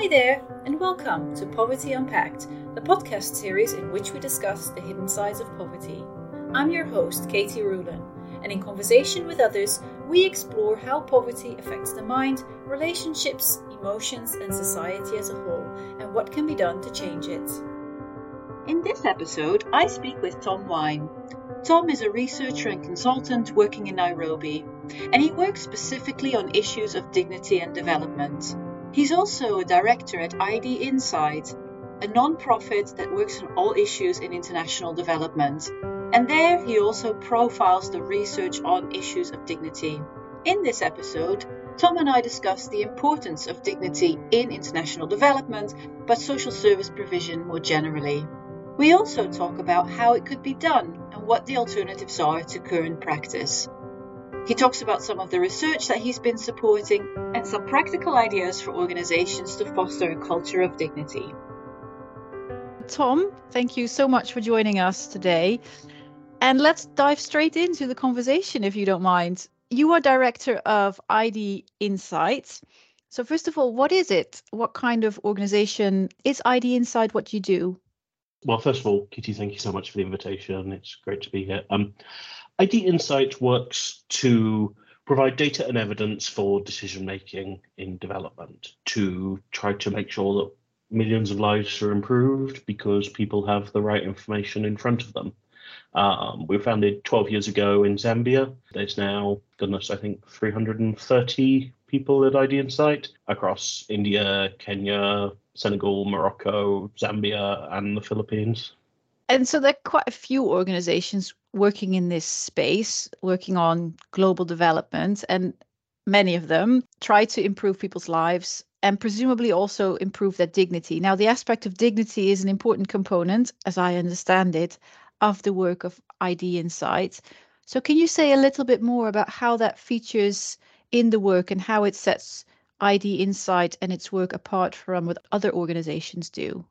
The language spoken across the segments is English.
Hi there, and welcome to Poverty Unpacked, the podcast series in which we discuss the hidden sides of poverty. I'm your host, Katie Rulin, and in conversation with others, we explore how poverty affects the mind, relationships, emotions, and society as a whole, and what can be done to change it. In this episode, I speak with Tom Wein. Tom is a researcher and consultant working in Nairobi, and he works specifically on issues of dignity and development. He's also a director at IDinsight, a non-profit that works on all issues in international development. And there he also profiles the research on issues of dignity. In this episode, Tom and I discuss the importance of dignity in international development, but social service provision more generally. We also talk about how it could be done and what the alternatives are to current practice. He talks about some of the research that he's been supporting and some practical ideas for organizations to foster a culture of dignity. Tom, thank you so much for joining us today. And let's dive straight into the conversation if you don't mind. You are director of ID Insights. So, first of all, what is it? What kind of organization is IDinsight? What do you do? Well, first of all, Kitty, thank you so much for the invitation. It's great to be here. Um, IDinsight works to provide data and evidence for decision making in development to try to make sure that millions of lives are improved because people have the right information in front of them. Um, we were founded 12 years ago in Zambia. There's now, goodness, I think 330 people at IDinsight across India, Kenya, Senegal, Morocco, Zambia, and the Philippines. And so there are quite a few organizations working in this space, working on global development, and many of them try to improve people's lives and presumably also improve their dignity. Now, the aspect of dignity is an important component, as I understand it, of the work of IDinsights. So, can you say a little bit more about how that features in the work and how it sets IDinsight and its work apart from what other organizations do?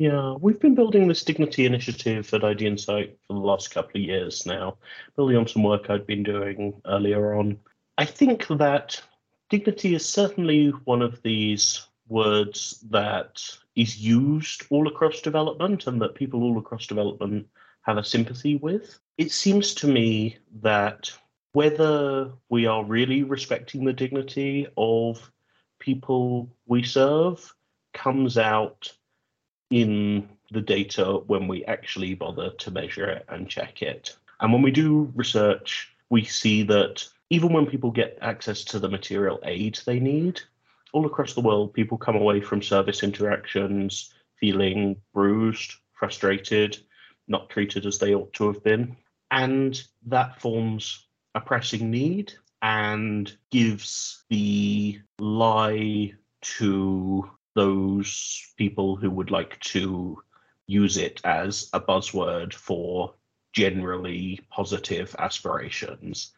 Yeah, we've been building this dignity initiative at IDinsight for the last couple of years now, building on some work I'd been doing earlier on. I think that dignity is certainly one of these words that is used all across development and that people all across development have a sympathy with. It seems to me that whether we are really respecting the dignity of people we serve comes out in the data when we actually bother to measure it and check it. And when we do research, we see that even when people get access to the material aid they need, all across the world, people come away from service interactions feeling bruised, frustrated, not treated as they ought to have been. And that forms a pressing need and gives the lie to those people who would like to use it as a buzzword for generally positive aspirations.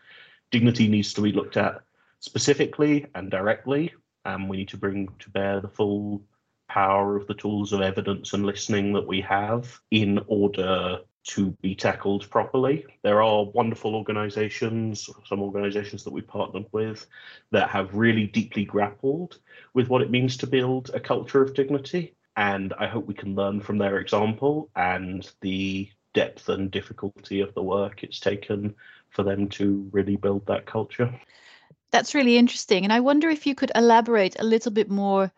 Dignity needs to be looked at specifically and directly, and we need to bring to bear the full power of the tools of evidence and listening that we have in order to be tackled properly. There are wonderful organizations, some organizations that we partnered with, that have really deeply grappled with what it means to build a culture of dignity. And I hope we can learn from their example and the depth and difficulty of the work it's taken for them to really build that culture. That's really interesting. And I wonder if you could elaborate a little bit more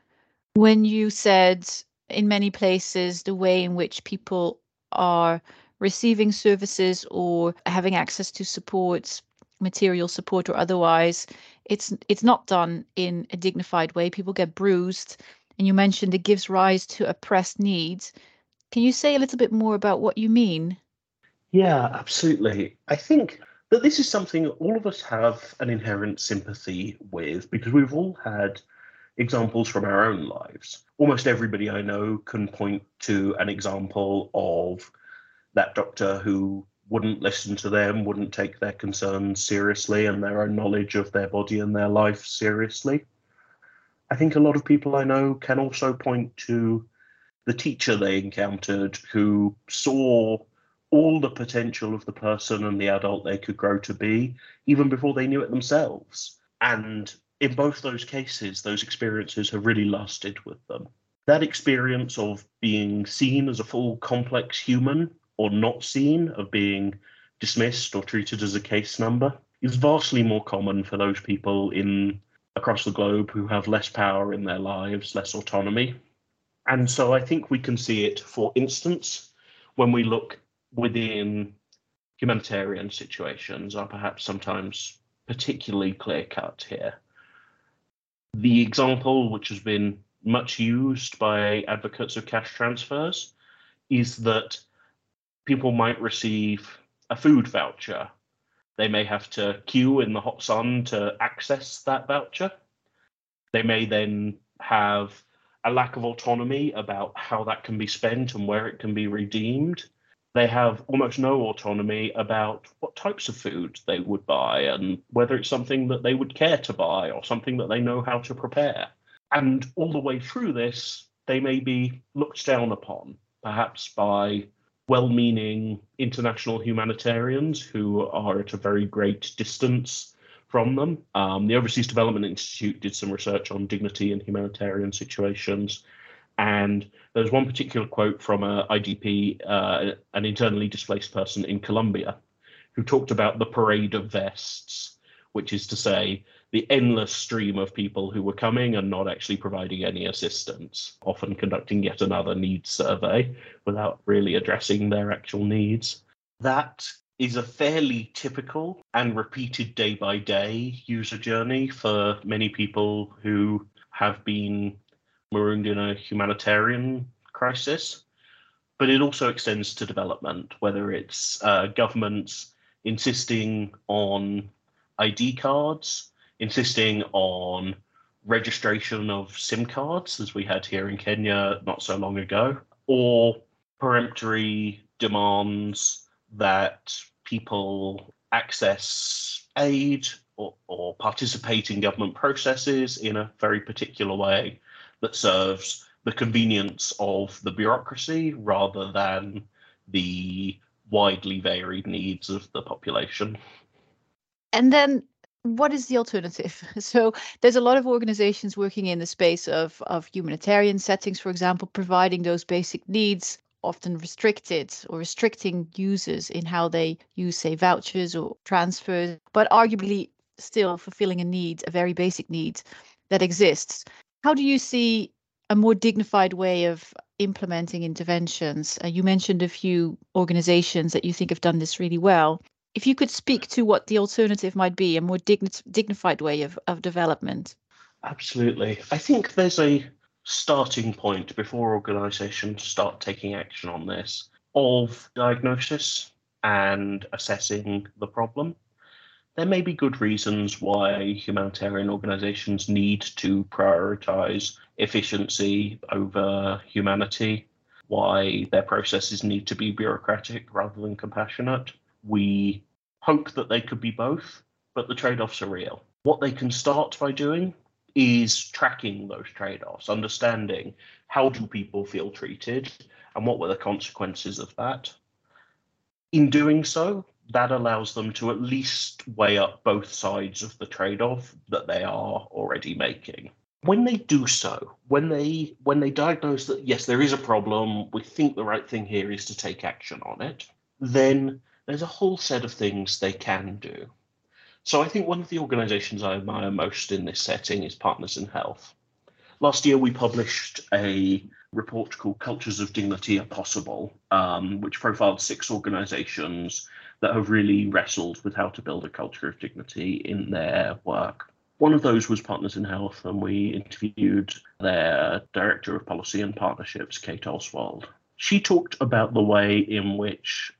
when you said in many places the way in which people are receiving services or having access to support material support or otherwise it's it's not done in a dignified way. People get bruised. And you mentioned it gives rise to oppressed needs. Can you say a little bit more about what you mean? Yeah absolutely. I think that this is something all of us have an inherent sympathy with because we've all had examples from our own lives. Almost everybody i know can point to an example of that doctor who wouldn't listen to them, wouldn't take their concerns seriously and their own knowledge of their body and their life seriously. I think a lot of people I know can also point to the teacher they encountered who saw all the potential of the person and the adult they could grow to be, even before they knew it themselves, and in both those cases, those experiences have really lasted with them. That experience of being seen as a full complex human or not seen, of being dismissed or treated as a case number, is vastly more common for those people in across the globe who have less power in their lives, less autonomy. And so I think we can see it, for instance, when we look within humanitarian situations, are perhaps sometimes particularly clear cut here. The example, which has been much used by advocates of cash transfers, is that people might receive a food voucher. They may have to queue in the hot sun to access that voucher. They may then have a lack of autonomy about how that can be spent and where it can be redeemed. They have almost no autonomy about what types of food they would buy and whether it's something that they would care to buy or something that they know how to prepare. And all the way through this, they may be looked down upon, perhaps by well meaning international humanitarians who are at a very great distance from them. Um, the Overseas Development Institute did some research on dignity in humanitarian situations. And there's one particular quote from a IDP, uh, an internally displaced person in Colombia, who talked about the parade of vests, which is to say, the endless stream of people who were coming and not actually providing any assistance, often conducting yet another needs survey without really addressing their actual needs. That is a fairly typical and repeated day by day user journey for many people who have been marooned in a humanitarian crisis. But it also extends to development, whether it's uh, governments insisting on ID cards insisting on registration of SIM cards, as we had here in Kenya not so long ago, or peremptory demands that people access aid or, or, participate in government processes in a very particular way that serves the convenience of the bureaucracy rather than the widely varied needs of the population. And then what is the alternative? So there's a lot of organizations working in the space of, of humanitarian settings, for example, providing those basic needs, often restricted or restricting users in how they use, say, vouchers or transfers, but arguably still fulfilling a need, a very basic need that exists. How do you see a more dignified way of implementing interventions? Uh, you mentioned a few organizations that you think have done this really well if you could speak to what the alternative might be, a more digni- dignified way of, of development. Absolutely. I think there's a starting point before organizations start taking action on this of diagnosis and assessing the problem. There may be good reasons why humanitarian organizations need to prioritize efficiency over humanity, why their processes need to be bureaucratic rather than compassionate we hope that they could be both, but the trade offs are real. What they can start by doing is tracking those trade offs, understanding how do people feel treated and what were the consequences of that. In doing so, that allows them to at least weigh up both sides of the trade off that they are already making. When they do so, when they when they diagnose that yes, there is a problem, we think the right thing here is to take action on it, then there's a whole set of things they can do. So I think one of the organizations I admire most in this setting is Partners in Health. Last year, we published a report called Cultures of Dignity Are Possible, um, which profiled six organizations that have really wrestled with how to build a culture of dignity in their work. One of those was Partners in Health, and we interviewed their Director of Policy and Partnerships, Kate Oswald. She talked about the way in which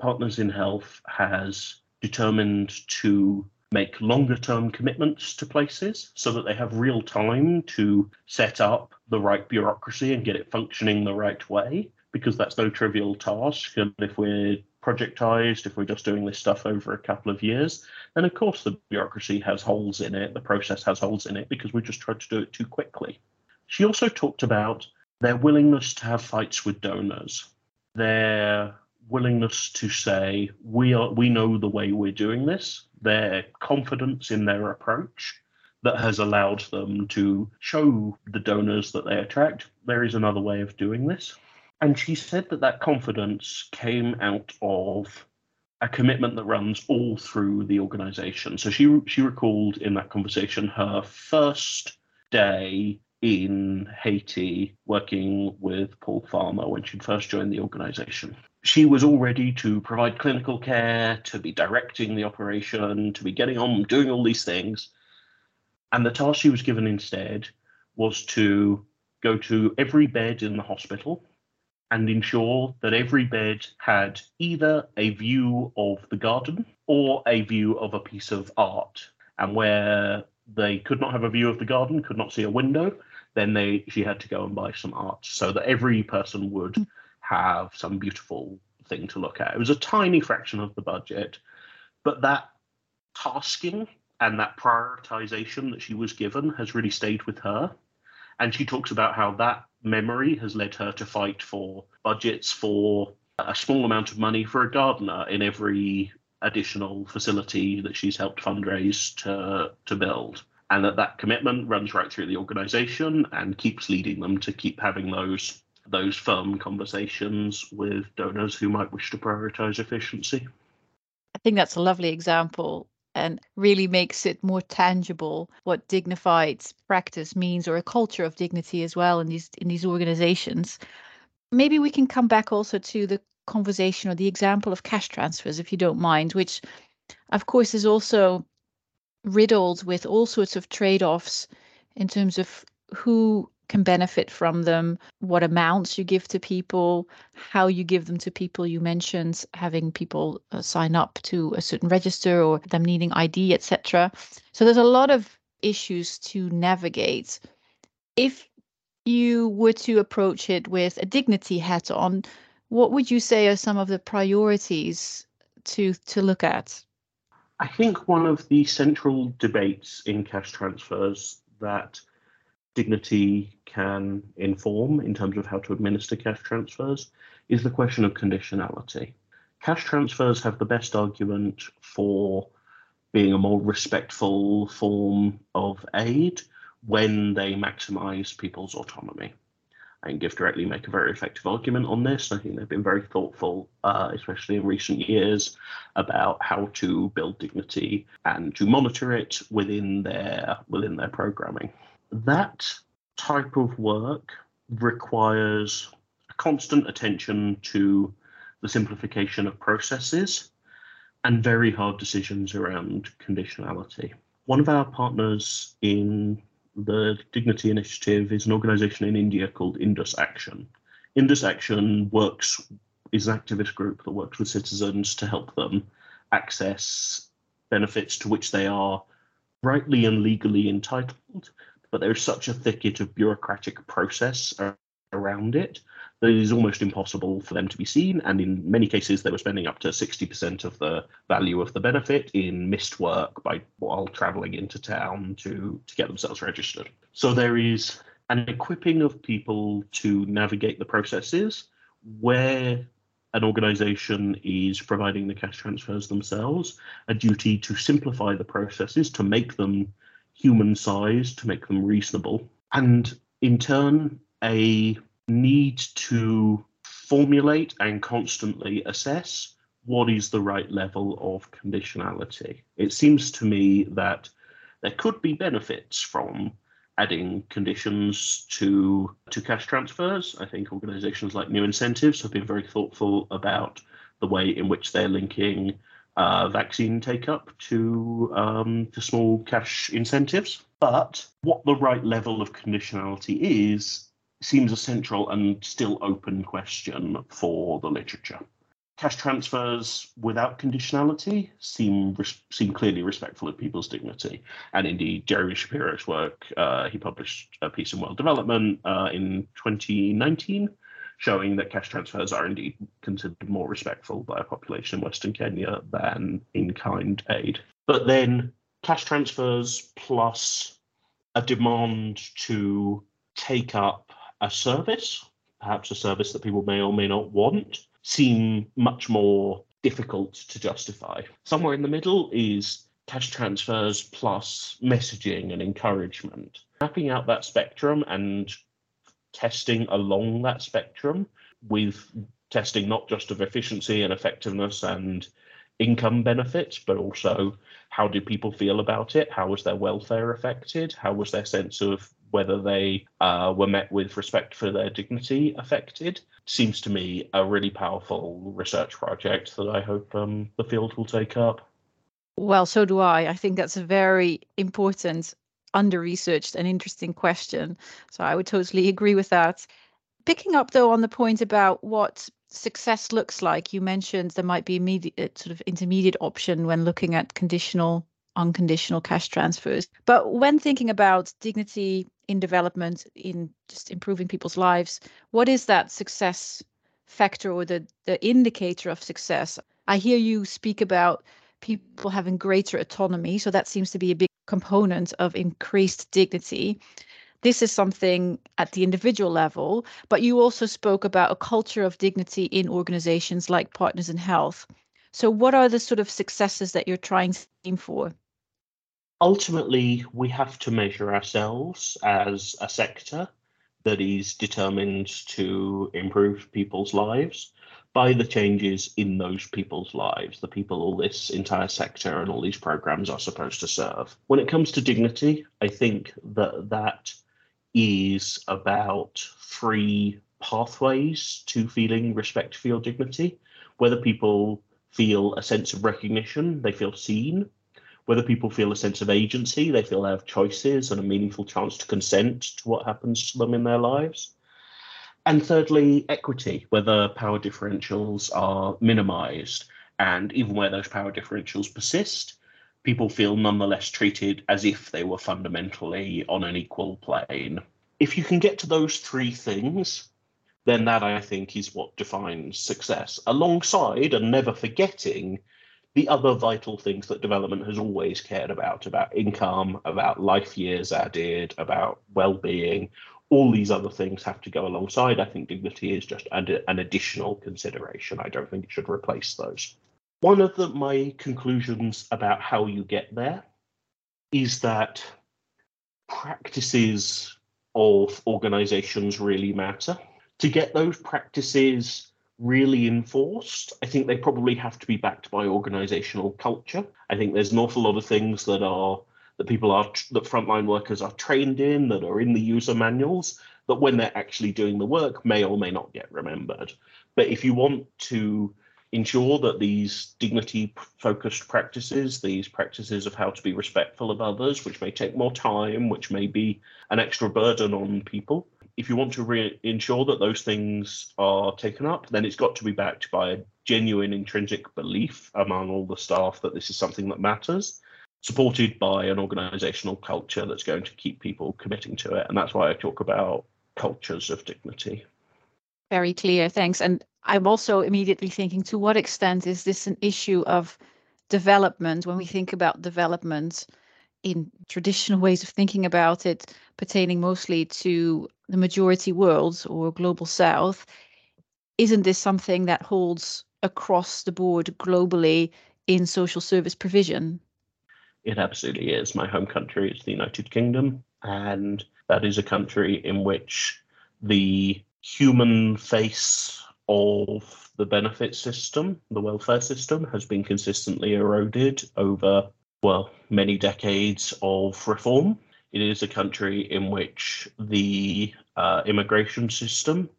Partners in Health has determined to make longer term commitments to places so that they have real time to set up the right bureaucracy and get it functioning the right way, because that's no trivial task. And if we're projectized, if we're just doing this stuff over a couple of years, then of course the bureaucracy has holes in it, the process has holes in it because we just tried to do it too quickly. She also talked about their willingness to have fights with donors, their willingness to say we are we know the way we're doing this, their confidence in their approach, that has allowed them to show the donors that they attract there is another way of doing this. And she said that that confidence came out of a commitment that runs all through the organization. So she she recalled in that conversation her first day in Haiti working with Paul Farmer when she'd first joined the organization. She was all ready to provide clinical care, to be directing the operation, to be getting on doing all these things. And the task she was given instead was to go to every bed in the hospital and ensure that every bed had either a view of the garden or a view of a piece of art. And where they could not have a view of the garden, could not see a window, then they she had to go and buy some art so that every person would mm. have some beautiful thing to look at. It was a tiny fraction of the budget, but that tasking and that prioritization that she was given has really stayed with her. And she talks about how that memory has led her to fight for budgets for a small amount of money for a gardener in every additional facility that she's helped fundraise to to build and that that commitment runs right through the organization and keeps leading them to keep having those those firm conversations with donors who might wish to prioritize efficiency. I think that's a lovely example and really makes it more tangible what dignified practice means or a culture of dignity as well in these in these organizations. Maybe we can come back also to the conversation or the example of cash transfers if you don't mind which of course is also riddled with all sorts of trade-offs in terms of who can benefit from them, what amounts you give to people, how you give them to people. You mentioned having people uh, sign up to a certain register or them needing ID, etc. So there's a lot of issues to navigate. If you were to approach it with a dignity hat on, what would you say are some of the priorities to to look at? I think one of the central debates in cash transfers that dignity can inform in terms of how to administer cash transfers is the question of conditionality. Cash transfers have the best argument for being a more respectful form of aid when they maximize people's autonomy. Think GiveDirectly make a very effective argument on this. I think they've been very thoughtful, uh, especially in recent years, about how to build dignity and to monitor it within their within their programming. That type of work requires constant attention to the simplification of processes and very hard decisions around conditionality. One of our partners in the Dignity Initiative is an organization in India called Indus Action. Indus Action works is an activist group that works with citizens to help them access benefits to which they are rightly and legally entitled, but there's such a thicket of bureaucratic process around it that it is almost impossible for them to be seen. And in many cases, they were spending up to 60% of the value of the benefit in missed work by while traveling into town to, to get themselves registered. So there is an equipping of people to navigate the processes where an organization is providing the cash transfers themselves, a duty to simplify the processes, to make them human sized, to make them reasonable, and in turn, a need to formulate and constantly assess what is the right level of conditionality. It seems to me that there could be benefits from adding conditions to to cash transfers. I think organizations like New Incentives have been very thoughtful about the way in which they're linking uh, vaccine take up to um, to small cash incentives. But what the right level of conditionality is seems a central and still open question for the literature. Cash transfers without conditionality seem seem clearly respectful of people's dignity, and indeed, Jeremy Shapiro's work. Uh, he published a piece in World Development uh, in 2019 showing that cash transfers are indeed considered more respectful by a population in Western Kenya than in kind aid. But then cash transfers plus a demand to take up a service, perhaps a service that people may or may not want, seem much more difficult to justify. Somewhere in the middle is cash transfers plus messaging and encouragement. Mapping out that spectrum and testing along that spectrum with testing not just of efficiency and effectiveness and income benefits, but also how did people feel about it? How was their welfare affected? How was their sense of whether they uh, were met with respect for their dignity affected? Seems to me a really powerful research project that I hope um, the field will take up. Well, so do I. I think that's a very important, under researched, and interesting question. So I would totally agree with that. Picking up, though, on the point about what success looks like, you mentioned there might be immediate uh, sort of intermediate option when looking at conditional, unconditional cash transfers. But when thinking about dignity in development, in just improving people's lives, what is that success factor or the, the indicator of success? I hear you speak about people having greater autonomy. So that seems to be a big component of increased dignity this is something at the individual level, but you also spoke about a culture of dignity in organizations like Partners in Health. So, what are the sort of successes that you're trying to aim for? Ultimately, we have to measure ourselves as a sector that is determined to improve people's lives by the changes in those people's lives, the people all this entire sector and all these programs are supposed to serve. When it comes to dignity, I think that that is about three pathways to feeling respect for your dignity. Whether people feel a sense of recognition, they feel seen. Whether people feel a sense of agency, they feel they have choices and a meaningful chance to consent to what happens to them in their lives. And thirdly, equity, whether power differentials are minimized. And even where those power differentials persist, people feel nonetheless treated as if they were fundamentally on an equal plane. If you can get to those three things, then that I think is what defines success, alongside and never forgetting the other vital things that development has always cared about about income, about life years added, about well being. All these other things have to go alongside. I think dignity is just an, additional consideration. I don't think it should replace those. One of the, my conclusions about how you get there is that practices of organizations really matter. To get those practices really enforced, I think they probably have to be backed by organizational culture. I think there's an awful lot of things that are that people are that frontline workers are trained in that are in the user manuals that when they're actually doing the work may or may not get remembered. But if you want to ensure that these dignity focused practices, these practices of how to be respectful of others, which may take more time, which may be an extra burden on people, if you want to re- ensure that those things are taken up, then it's got to be backed by a genuine intrinsic belief among all the staff that this is something that matters, supported by an organizational culture that's going to keep people committing to it. And that's why I talk about cultures of dignity. Very clear, thanks. And I'm also immediately thinking to what extent is this an issue of development when we think about development in traditional ways of thinking about it, pertaining mostly to the majority world or global south? Isn't this something that holds across the board globally in social service provision? It absolutely is. My home country is the United Kingdom, and that is a country in which the human face of the benefit system, the welfare system, has been consistently eroded over, well, many decades of reform. It is a country in which the uh, immigration system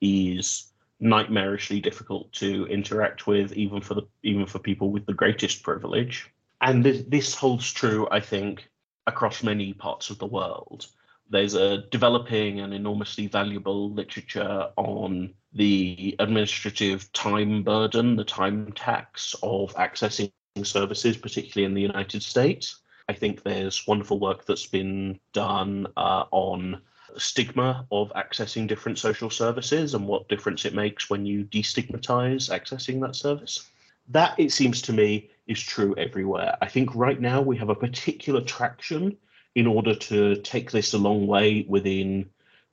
is nightmarishly difficult to interact with, even for the even for people with the greatest privilege. And this, this holds true, I think, across many parts of the world there's a developing and enormously valuable literature on the administrative time burden, the time tax of accessing services, particularly in the United States. I think there's wonderful work that's been done uh, on stigma of accessing different social services and what difference it makes when you destigmatize accessing that service. That, it seems to me, is true everywhere. I think right now we have a particular traction in order to take this a long way within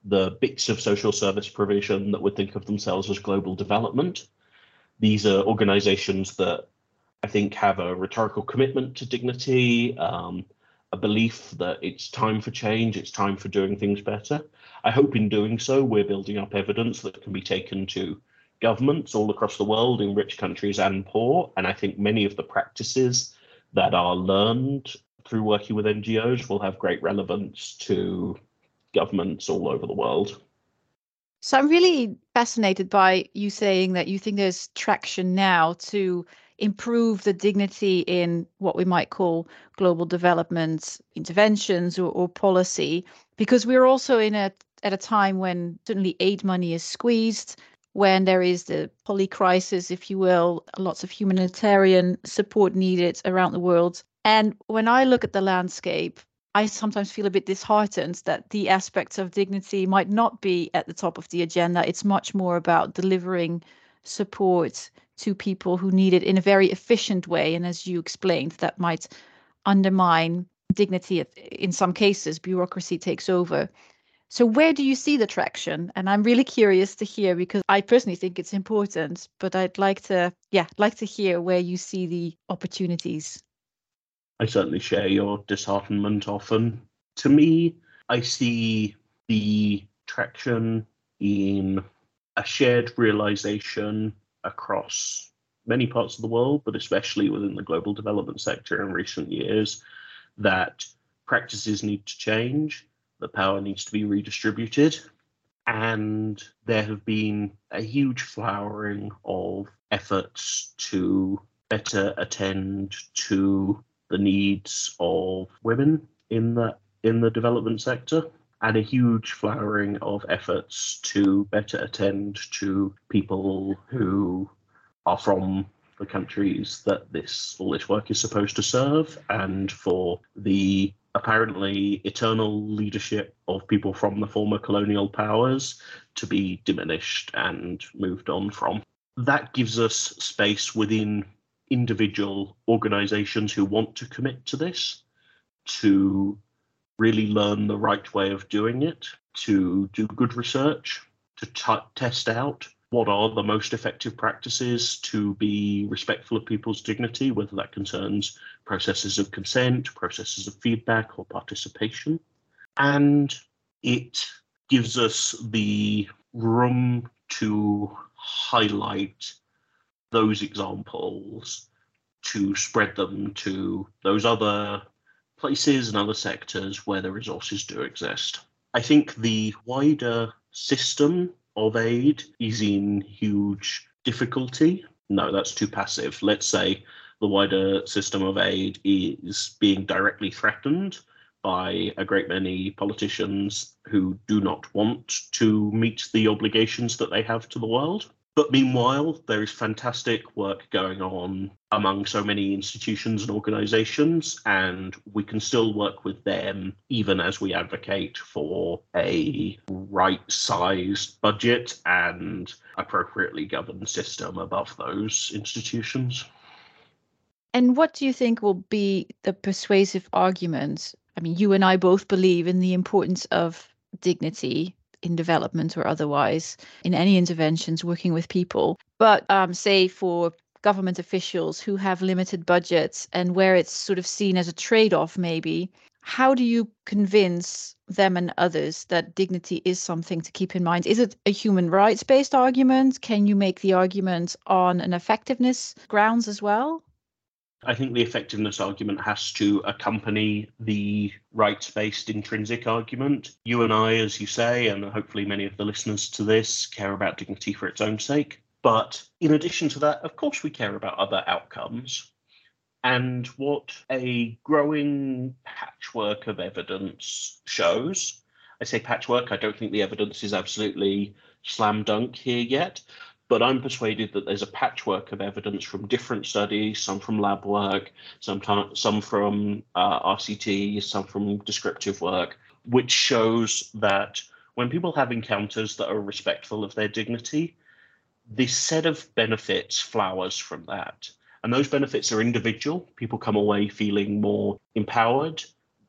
the bits of social service provision that would think of themselves as global development. These are organizations that I think, have a rhetorical commitment to dignity, um, a belief that it's time for change, it's time for doing things better. I hope in doing so, we're building up evidence that can be taken to governments all across the world in rich countries and poor. And I think many of the practices that are learned through working with NGOs will have great relevance to governments all over the world. So I'm really fascinated by you saying that you think there's traction now to improve the dignity in what we might call global development interventions or, or policy, because we're also in a at a time when certainly aid money is squeezed, when there is the poly crisis, if you will, lots of humanitarian support needed around the world. And when I look at the landscape, I sometimes feel a bit disheartened that the aspects of dignity might not be at the top of the agenda. It's much more about delivering support to people who need it in a very efficient way. And as you explained, that might undermine dignity. In some cases, bureaucracy takes over. So, where do you see the traction? And I'm really curious to hear because I personally think it's important, but I'd like to, yeah, like to hear where you see the opportunities. I certainly share your disheartenment often. To me, I see the traction in a shared realization across many parts of the world, but especially within the global development sector in recent years, that practices need to change, the power needs to be redistributed, and there have been a huge flowering of efforts to better attend to the needs of women in the in the development sector and a huge flowering of efforts to better attend to people who are from the countries that this all this work is supposed to serve, and for the apparently eternal leadership of people from the former colonial powers to be diminished and moved on from. That gives us space within individual organizations who want to commit to this to really learn the right way of doing it, to do good research, to t- test out what are the most effective practices to be respectful of people's dignity, whether that concerns processes of consent, processes of feedback, or participation. And it gives us the room to highlight those examples, to spread them to those other places and other sectors where the resources do exist. I think the wider system of aid is in huge difficulty. No, that's too passive. Let's say the wider system of aid is being directly threatened by a great many politicians who do not want to meet the obligations that they have to the world. But meanwhile, there is fantastic work going on among so many institutions and organizations, and we can still work with them even as we advocate for a right sized budget and appropriately governed system above those institutions. And what do you think will be the persuasive arguments? I mean, you and I both believe in the importance of dignity in development or otherwise in any interventions working with people. But um, say for government officials who have limited budgets and where it's sort of seen as a trade off, maybe, how do you convince them and others that dignity is something to keep in mind? Is it a human rights based argument? Can you make the argument on an effectiveness grounds as well? I think the effectiveness argument has to accompany the rights based intrinsic argument. You and I, as you say, and hopefully many of the listeners to this, care about dignity for its own sake. But in addition to that, of course, we care about other outcomes. And what a growing patchwork of evidence shows, I say patchwork, I don't think the evidence is absolutely slam dunk here yet, but I'm persuaded that there's a patchwork of evidence from different studies, some from lab work, some, some from uh, RCT, some from descriptive work, which shows that when people have encounters that are respectful of their dignity, the set of benefits flowers from that. And those benefits are individual. People come away feeling more empowered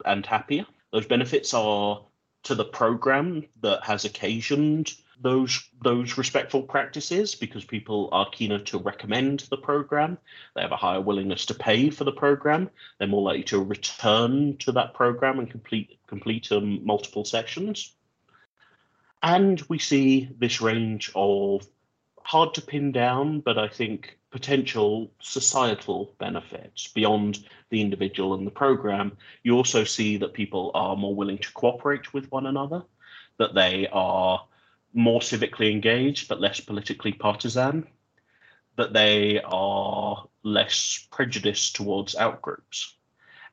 and happier. Those benefits are to the program that has occasioned those those respectful practices because people are keener to recommend the program. They have a higher willingness to pay for the program. They're more likely to return to that program and complete complete um, multiple sessions. And we see this range of hard to pin down, but I think potential societal benefits beyond the individual and the program. You also see that people are more willing to cooperate with one another, that they are more civically engaged but less politically partisan, that they are less prejudiced towards outgroups.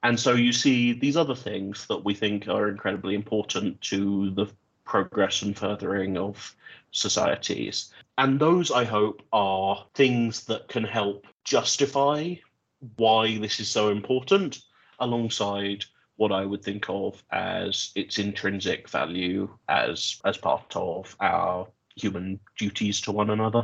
And so you see these other things that we think are incredibly important to the progress and furthering of societies. And those, I hope, are things that can help justify why this is so important alongside what I would think of as its intrinsic value as as part of our human duties to one another.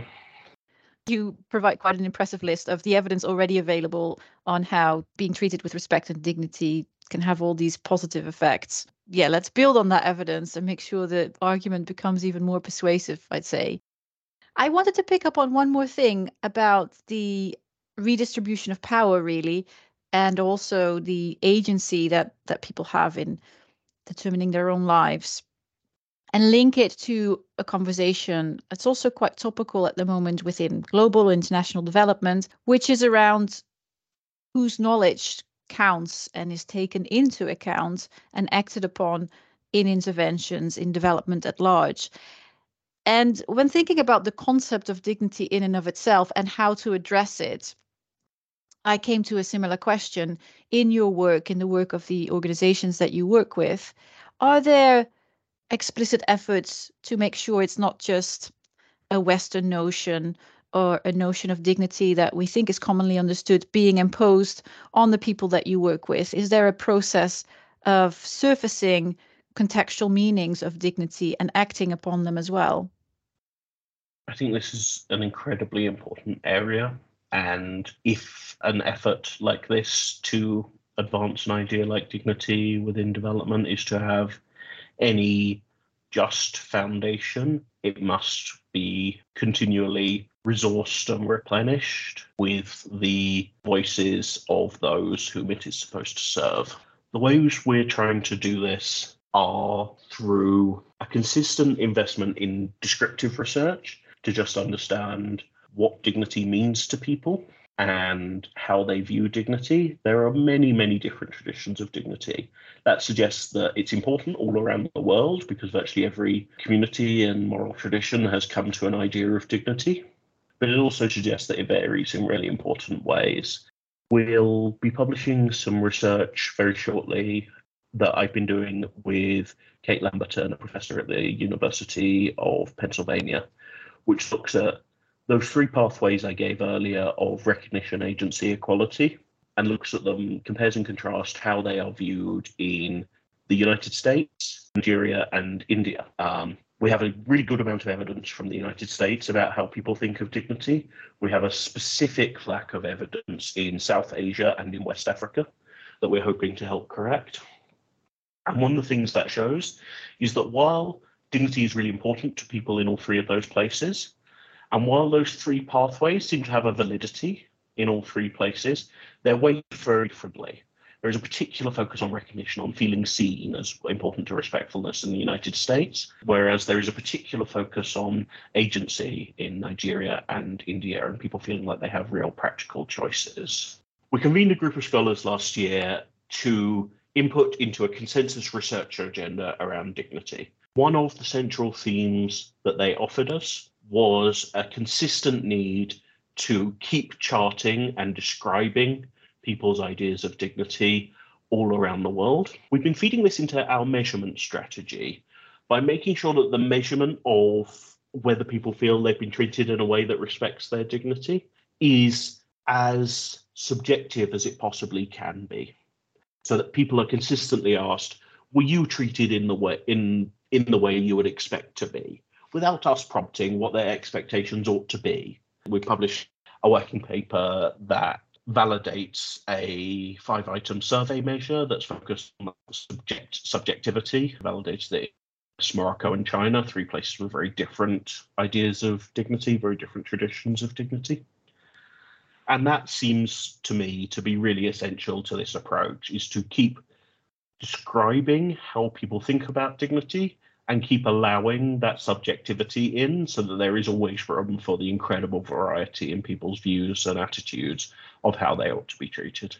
You provide quite an impressive list of the evidence already available on how being treated with respect and dignity can have all these positive effects. Yeah, let's build on that evidence and make sure the argument becomes even more persuasive, I'd say. I wanted to pick up on one more thing about the redistribution of power, really, and also the agency that that people have in determining their own lives and link it to a conversation that's also quite topical at the moment within global international development, which is around whose knowledge counts and is taken into account and acted upon in interventions in development at large. And when thinking about the concept of dignity in and of itself and how to address it, I came to a similar question in your work, in the work of the organizations that you work with. Are there explicit efforts to make sure it's not just a Western notion or a notion of dignity that we think is commonly understood being imposed on the people that you work with? Is there a process of surfacing contextual meanings of dignity and acting upon them as well? I think this is an incredibly important area. And if an effort like this to advance an idea like dignity within development is to have any just foundation. It must be continually resourced and replenished with the voices of those whom it is supposed to serve. The ways we're trying to do this are through a consistent investment in descriptive research to just understand what dignity means to people and how they view dignity. There are many, many different traditions of dignity. That suggests that it's important all around the world because virtually every community and moral tradition has come to an idea of dignity. But it also suggests that it varies in really important ways. We'll be publishing some research very shortly that I've been doing with Cait Lamberton, a professor at the University of Pennsylvania, which looks at those three pathways I gave earlier of recognition, agency, equality, and looks at them, compares and contrasts how they are viewed in the United States, Nigeria, and India. Um, we have a really good amount of evidence from the United States about how people think of dignity. We have a specific lack of evidence in South Asia and in West Africa that we're hoping to help correct. And one of the things that shows is that while dignity is really important to people in all three of those places, and while those three pathways seem to have a validity in all three places, they're weighed very differently. There is a particular focus on recognition, on feeling seen as important to respectfulness in the United States, whereas there is a particular focus on agency in Nigeria and India and people feeling like they have real practical choices. We convened a group of scholars last year to input into a consensus research agenda around dignity. One of the central themes that they offered us was a consistent need to keep charting and describing people's ideas of dignity all around the world. We've been feeding this into our measurement strategy by making sure that the measurement of whether people feel they've been treated in a way that respects their dignity is as subjective as it possibly can be so that people are consistently asked were you treated in the way in in the way you would expect to be without us prompting what their expectations ought to be. We published a working paper that validates a five item survey measure that's focused on subject subjectivity, validates that Morocco and China, three places with very different ideas of dignity, very different traditions of dignity. And that seems to me to be really essential to this approach is to keep describing how people think about dignity and keep allowing that subjectivity in so that there is always room for the incredible variety in people's views and attitudes of how they ought to be treated.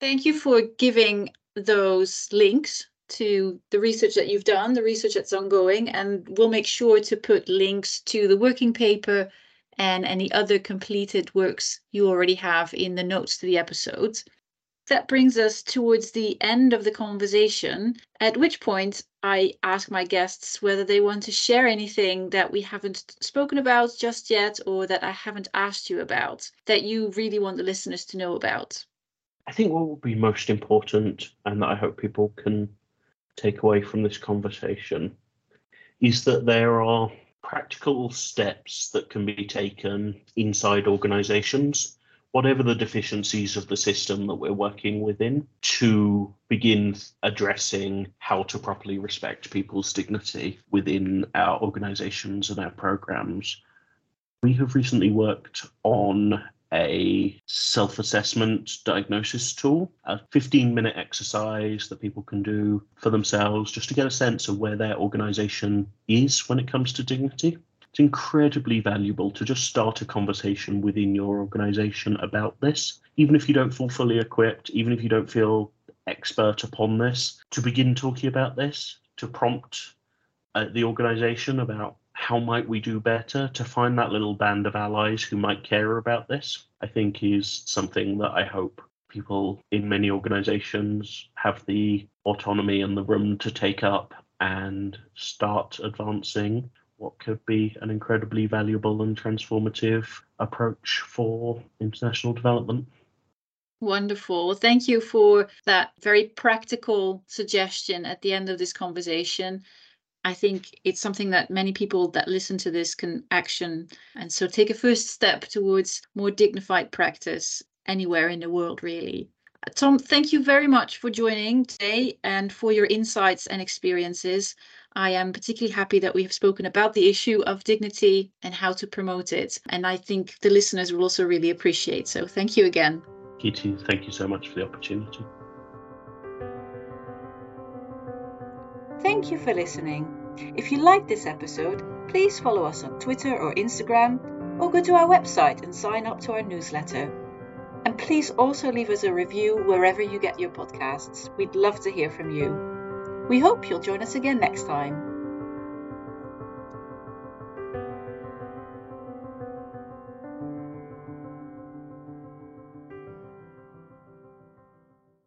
Thank you for giving those links to the research that you've done, the research that's ongoing, and we'll make sure to put links to the working paper and any other completed works you already have in the notes to the episodes. That brings us towards the end of the conversation, at which point I ask my guests whether they want to share anything that we haven't spoken about just yet or that I haven't asked you about that you really want the listeners to know about. I think what will be most important and that I hope people can take away from this conversation is that there are practical steps that can be taken inside organizations whatever the deficiencies of the system that we're working within, to begin addressing how to properly respect people's dignity within our organizations and our programs. We have recently worked on a self assessment diagnosis tool, a 15 minute exercise that people can do for themselves just to get a sense of where their organization is when it comes to dignity it's incredibly valuable to just start a conversation within your organization about this, even if you don't feel fully equipped, even if you don't feel expert upon this, to begin talking about this, to prompt uh, the organization about how might we do better, to find that little band of allies who might care about this, I think is something that I hope people in many organizations have the autonomy and the room to take up and start advancing what could be an incredibly valuable and transformative approach for international development. Wonderful. Thank you for that very practical suggestion at the end of this conversation. I think it's something that many people that listen to this can action. And so take a first step towards more dignified practice anywhere in the world, really. Tom, thank you very much for joining today and for your insights and experiences. I am particularly happy that we have spoken about the issue of dignity and how to promote it. And I think the listeners will also really appreciate. So thank you again. Kitty, thank you so much for the opportunity. Thank you for listening. If you liked this episode, please follow us on Twitter or Instagram, or go to our website and sign up to our newsletter. And please also leave us a review wherever you get your podcasts. We'd love to hear from you. We hope you'll join us again next time.